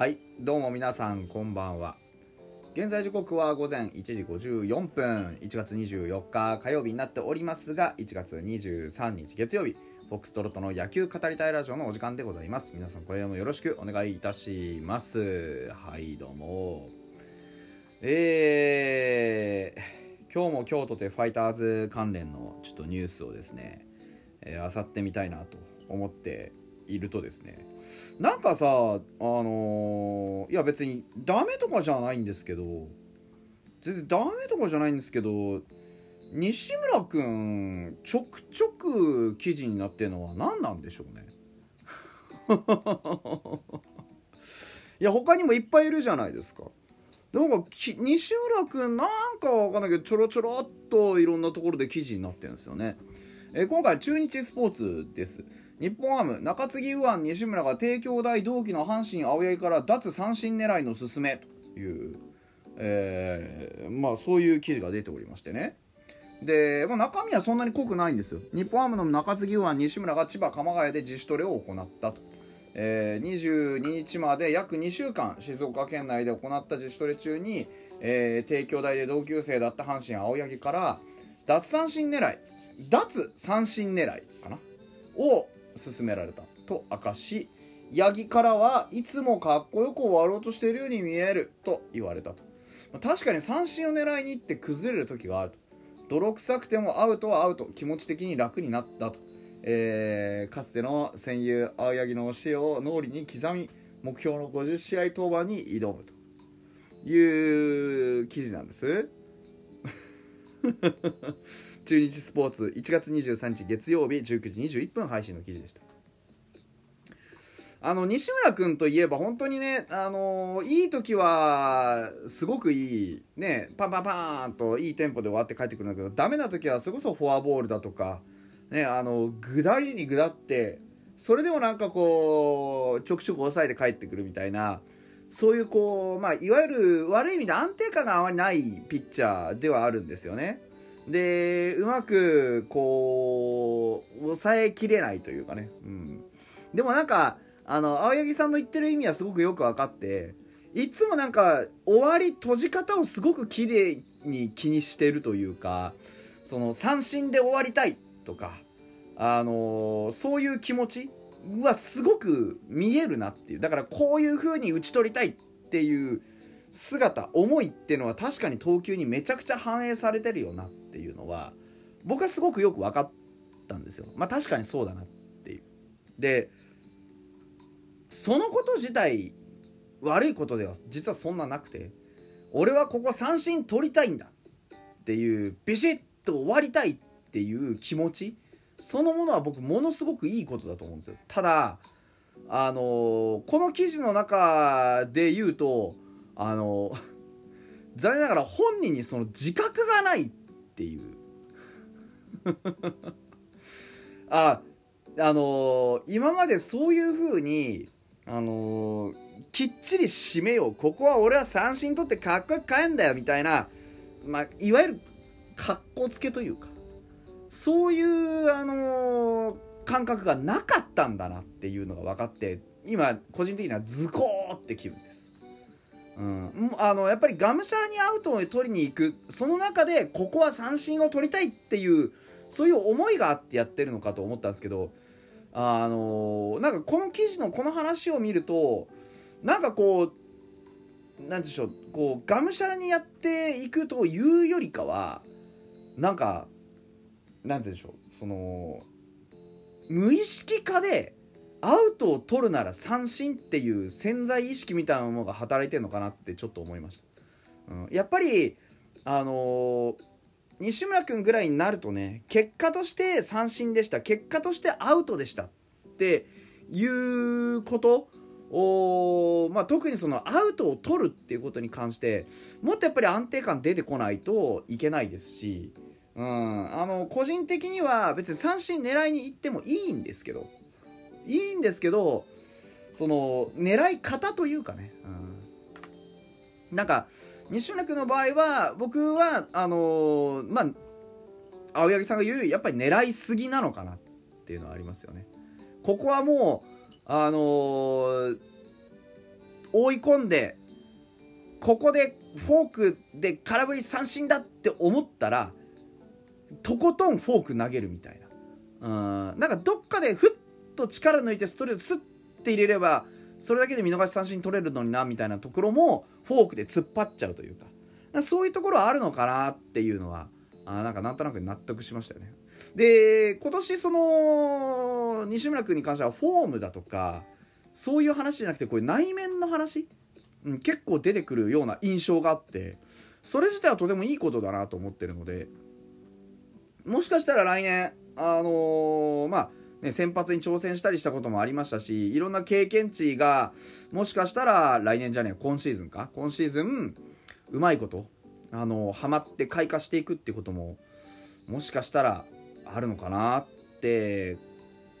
はいどうも皆さんこんばんは。現在時刻は午前1時54分1月24日火曜日になっておりますが1月23日月曜日フォックストロットの野球語りたいラジオのお時間でございます。皆さんこれもよろしくお願いいたします。はいどうも。えー、今日も京都でファイターズ関連のちょっとニュースをですねえー、漁ってみたいなと思っているとですねなんかさあのー、いや別にダメとかじゃないんですけど全然ダメとかじゃないんですけど西村くんちょくちょく記事になってるのは何なんでしょうね。いや他にもいっぱいいるじゃないですか。でも西村くんなんかわかんないけどちょろちょろっといろんなところで記事になってるんですよね。え今回中日スポーツです。日本ハム中継ぎ右腕西村が帝京大同期の阪神青柳から脱三振狙いの勧めという、えー、まあそういう記事が出ておりましてね。で、まあ、中身はそんなに濃くないんですよ。日本ハムの中継ぎ右腕西村が千葉鎌ヶ谷で自主トレを行ったと、えー、22日まで約2週間静岡県内で行った自主トレ中に、えー、帝京大で同級生だった阪神青柳から脱三振狙い脱三振狙いかなを勧められたと明かし八木からはいつもかっこよく終わろうとしているように見えると言われたと。確かに三振を狙いに行って崩れる時があると。泥臭くてもアウトはアウト気持ち的に楽になったと、えー、かつての戦友青柳の教えを脳裏に刻み目標の50試合登板に挑むと。いう記事なんです。中日スポーツ1月23日月曜日19時21分配信の記事でしたあの西村君といえば本当にね、あのいい時はすごくいい、ね、パンパンパーンといいテンポで終わって帰ってくるんだけどダメな時はそれこそフォアボールだとか、ね、あのぐだりにぐだってそれでもなんかこうちょくちょく抑えて帰ってくるみたいなそういうこう、まあ、いわゆる悪い意味で安定感があまりないピッチャーではあるんですよね。でうまくこう抑えきれないというかね、うん、でもなんかあの青柳さんの言ってる意味はすごくよく分かっていつもなんか終わり閉じ方をすごく綺麗に気にしてるというかその三振で終わりたいとかあのそういう気持ちはすごく見えるなっていう。だからこういう風に打ち取りたいっていう姿思いっていうのは確かに投球にめちゃくちゃ反映されてるよなっていうのは僕はすごくよく分かったんですよ。まあ確かにそうだなっていう。でそのこと自体悪いことでは実はそんななくて俺はここ三振取りたいんだっていうビシッと終わりたいっていう気持ちそのものは僕ものすごくいいことだと思うんですよ。ただあのー、この記事の中で言うとあの残念ながら本人にその自覚がないっていう。ああの今までそういう風にあのきっちり締めよう。ここは俺は三振取ってかっこよく帰んだよみたいな、まあ、いわゆる格好つけというかそういうあの感覚がなかったんだなっていうのが分かって今個人的にはズコーって気分。うん、あのやっぱりがむしゃらにアウトを取りに行くその中でここは三振を取りたいっていうそういう思いがあってやってるのかと思ったんですけどあのなんかこの記事のこの話を見るとなんかこうなんでしょうこうがむしゃらにやっていくというよりかはなんかなんて言うんでしょうその無意識化でアウトを取るなら三振っていう潜在意識みたいなものが働いてるのかなってちょっと思いました、うん、やっぱりあのー、西村君ぐらいになるとね結果として三振でした。結果としてアウトでしたっていうことを、まあ、特にそのアウトを取るっていうことに関してもっとやっぱり安定感出てこないといけないですし、うん、あの個人的には別に三振狙いに行ってもいいんですけどいいんですけどその狙い方というかね、うん、なんか西村君の場合は僕はあのー、まあ青柳さんが言うやっぱり狙いすぎなのかなっていうのはありますよね。ここはもうあのー、追い込んでここでフォークで空振り三振だって思ったらとことんフォーク投げるみたいな。うん。なんかどっかでふっと力抜いてストレートスッて入れればそれだけで見逃し三振取れるのになみたいなところもフォークで突っ張っちゃうというか。かそういうところはあるのかなっていうのはあなんかなんとなく納得しましたよね。で今年その西村君に関してはフォームだとかそういう話じゃなくてこれ内面の話、うん、結構出てくるような印象があってそれ自体はとてもいいことだなと思ってるのでもしかしたら来年あのー、まあね、先発に挑戦したりしたこともありましたしいろんな経験値がもしかしたら来年じゃねえ今シーズンか？今シーズンうまいことあのハマって開花していくってことももしかしたらあるのかなって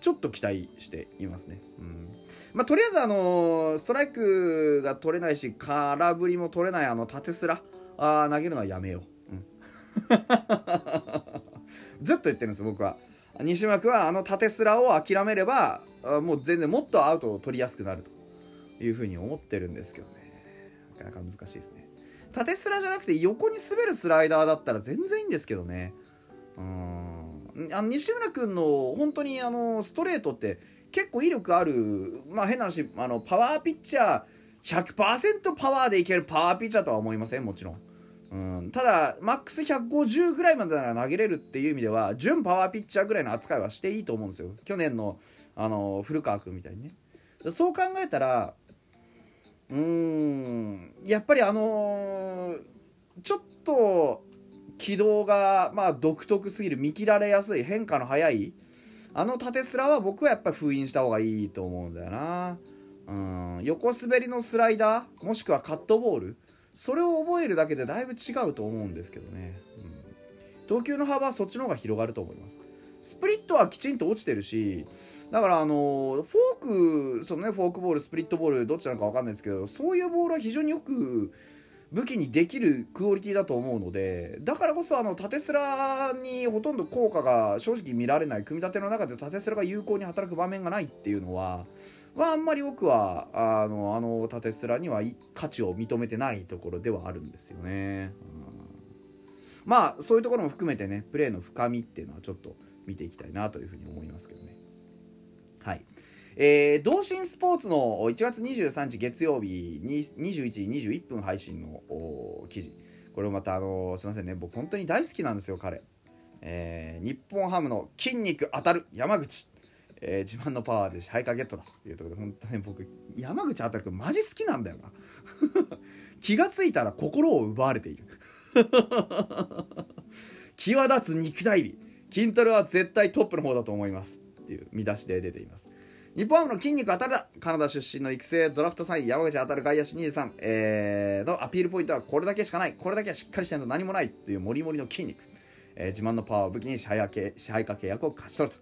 ちょっと期待していますね。うんまあ、とりあえずあのストライクが取れないし空振りも取れないあの縦すらあ投げるのはやめよう。うん、ずっと言ってるんです僕は。西幕はあの縦すらを諦めればもう全然もっとアウトを取りやすくなるというふうに思ってるんですけどね。なかなか難しいですね。縦スラじゃなくて横に滑るスライダーだったら全然いいんですけどね。うん。あの西村君の本当にあのストレートって結構威力あるまあ変な話あのパワーピッチャー100%パワーでいけるパワーピッチャーとは思いません？もちろん。うん、ただマックス150ぐらいまでなら投げれるっていう意味では準パワーピッチャーぐらいの扱いはしていいと思うんですよ。去年のあの古川君みたいにね。そう考えたらうーんやっぱりあのー、ちょっと軌道がまあ独特すぎる見切られやすい変化の速いあの縦スラは僕はやっぱり封印した方がいいと思うんだよな。うん。横滑りのスライダーもしくはカットボールそれを覚えるだけでだいぶ違うと思うんですけどね、うん、投球の幅はそっちの方が広がると思います。スプリットはきちんと落ちてるしだからあのフォークそのねフォークボールスプリットボールどっちなのか分かんないですけどそういうボールは非常によく武器にできるクオリティだと思うのでだからこそあの縦スラにほとんど効果が正直見られない。組み立ての中で縦スラが有効に働く場面がないっていうのははあんまり僕はあのあの縦スラには価値を認めてないところではあるんですよね。うん、まあそういうところも含めてねプレーの深みっていうのはちょっと見ていきたいなというふうに思いますけどね。はい。えー、同心スポーツの1月23日月曜日に21時21分配信の記事これまたあのすいませんね僕本当に大好きなんですよ彼、えー、日本ハムの筋肉当たる山口えー、自慢のパワーで支配下ゲットだ。というところで本当に僕山口あたり君マジ好きなんだよな。気が付いたら心を奪われている。際立つ肉体美。筋トレは絶対トップの方だと思います。っていう見出しで出ています。日本ハムの筋肉当たるだ。カナダ出身の育成ドラフト3位山口当たる外野手23、えー、のアピールポイントはこれだけしかない。これだけはしっかりしないと何もないっていうモリモリの筋肉、えー、自慢のパワーを武器に支配下契約を勝ち取る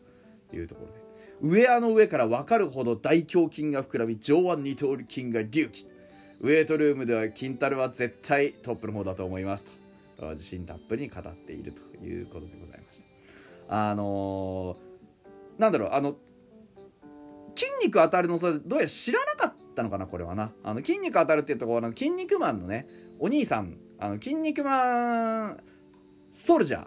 というところで。ウェアの上から分かるほど大胸筋が膨らみ上腕二頭筋が隆起。ウェイトルームでは筋タルは絶対トップの方だと思いますと。自信たっぷりに語っているということでございました。あのー、なんだろうあの筋肉当たるのそれどうやら知らなかったのかなこれはな。あの筋肉当たるっていうところの筋肉マンのねお兄さんあの筋肉マンソルジャー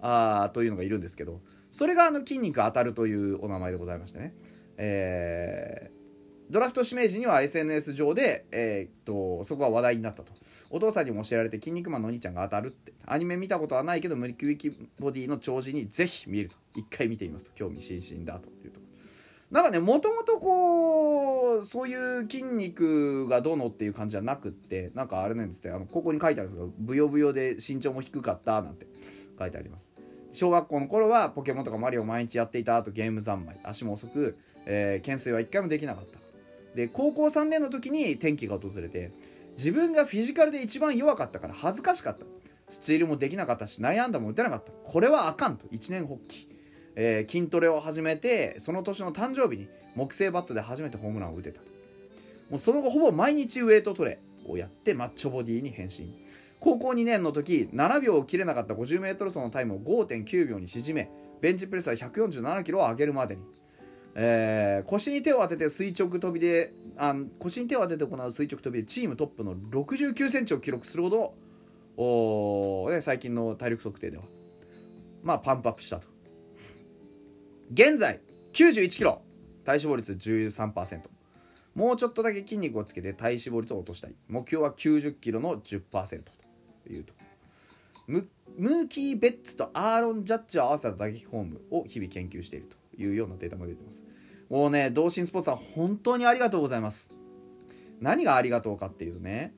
あーというのがいるんですけどそれがあの筋肉当たるというお名前でございましてね、えー、ドラフト指名時には SNS 上で、えー、っとそこが話題になったと。お父さんにも教えられて「筋肉マンのお兄ちゃんが当たる」って。アニメ見たことはないけどムキムキボディの長寿にぜひ見ると。一回見てみますと。興味津々だというとなんかねもともとこうそういう筋肉がどうのっていう感じじゃなくってなんかあれなんですねあのここに書いてあるんですけどブヨブヨで身長も低かったなんて書いてあります。小学校の頃はポケモンとかマリオ毎日やっていた後ゲーム三昧。足も遅く、えー、懸垂は1回もできなかった。で高校3年の時に転機が訪れて自分がフィジカルで一番弱かったから恥ずかしかった。スチールもできなかったし内野安打も打てなかった。これはあかんと。一年発起、えー、筋トレを始めてその年の誕生日に木製バットで初めてホームランを打てたと。もうその後ほぼ毎日ウエイトトレをやってマッチョボディに変身。高校2年の時7秒を切れなかった 50m 走のタイムを5.9秒に縮めベンチプレスは147キロを上げるまでに、えー腰に手を当てて垂直跳びであ腰に手を当てて行う垂直跳びでチームトップの6 9センチを記録するほどお、ね、最近の体力測定では。まあパンプアップしたと。現在91キロ。体脂肪率13%もうちょっとだけ筋肉をつけて体脂肪率を落としたい。目標は90キロの10%いうと。ムーキー・ベッツとアーロン・ジャッジを合わせた打撃フォームを日々研究しているというようなデータも出てます。もうね同心スポーツさん本当にありがとうございます。何がありがとうかっていうとね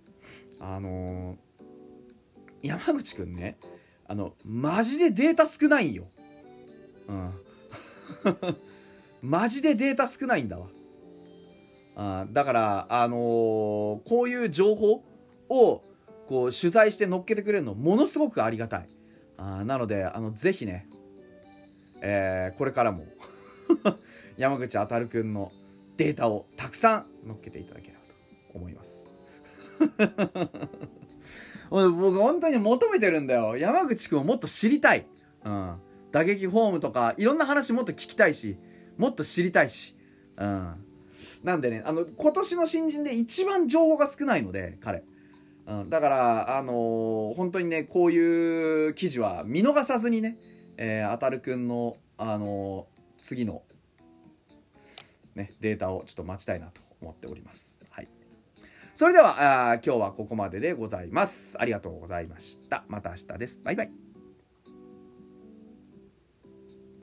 あのー山口くんねあのマジでデータ少ないんよ。うん。マジでデータ少ないんだわ。あだからあのーこういう情報をこう取材して乗っけてくれるのものすごくありがたい。あなのであのぜひね、えーこれからも 山口あたるくんのデータをたくさん乗っけていただければと思います。僕本当に求めてるんだよ。山口くんをもっと知りたい、うん、打撃フォームとかいろんな話もっと聞きたいしもっと知りたいし、うん、なんでねあの今年の新人で一番情報が少ないので彼、うん、だからあのー本当にねこういう記事は見逃さずにね、えー、あたるくんのあのー次のねデータをちょっと待ちたいなと思っております。はい。それではあ今日はここまででございます。ありがとうございました。また明日です。バイバイ。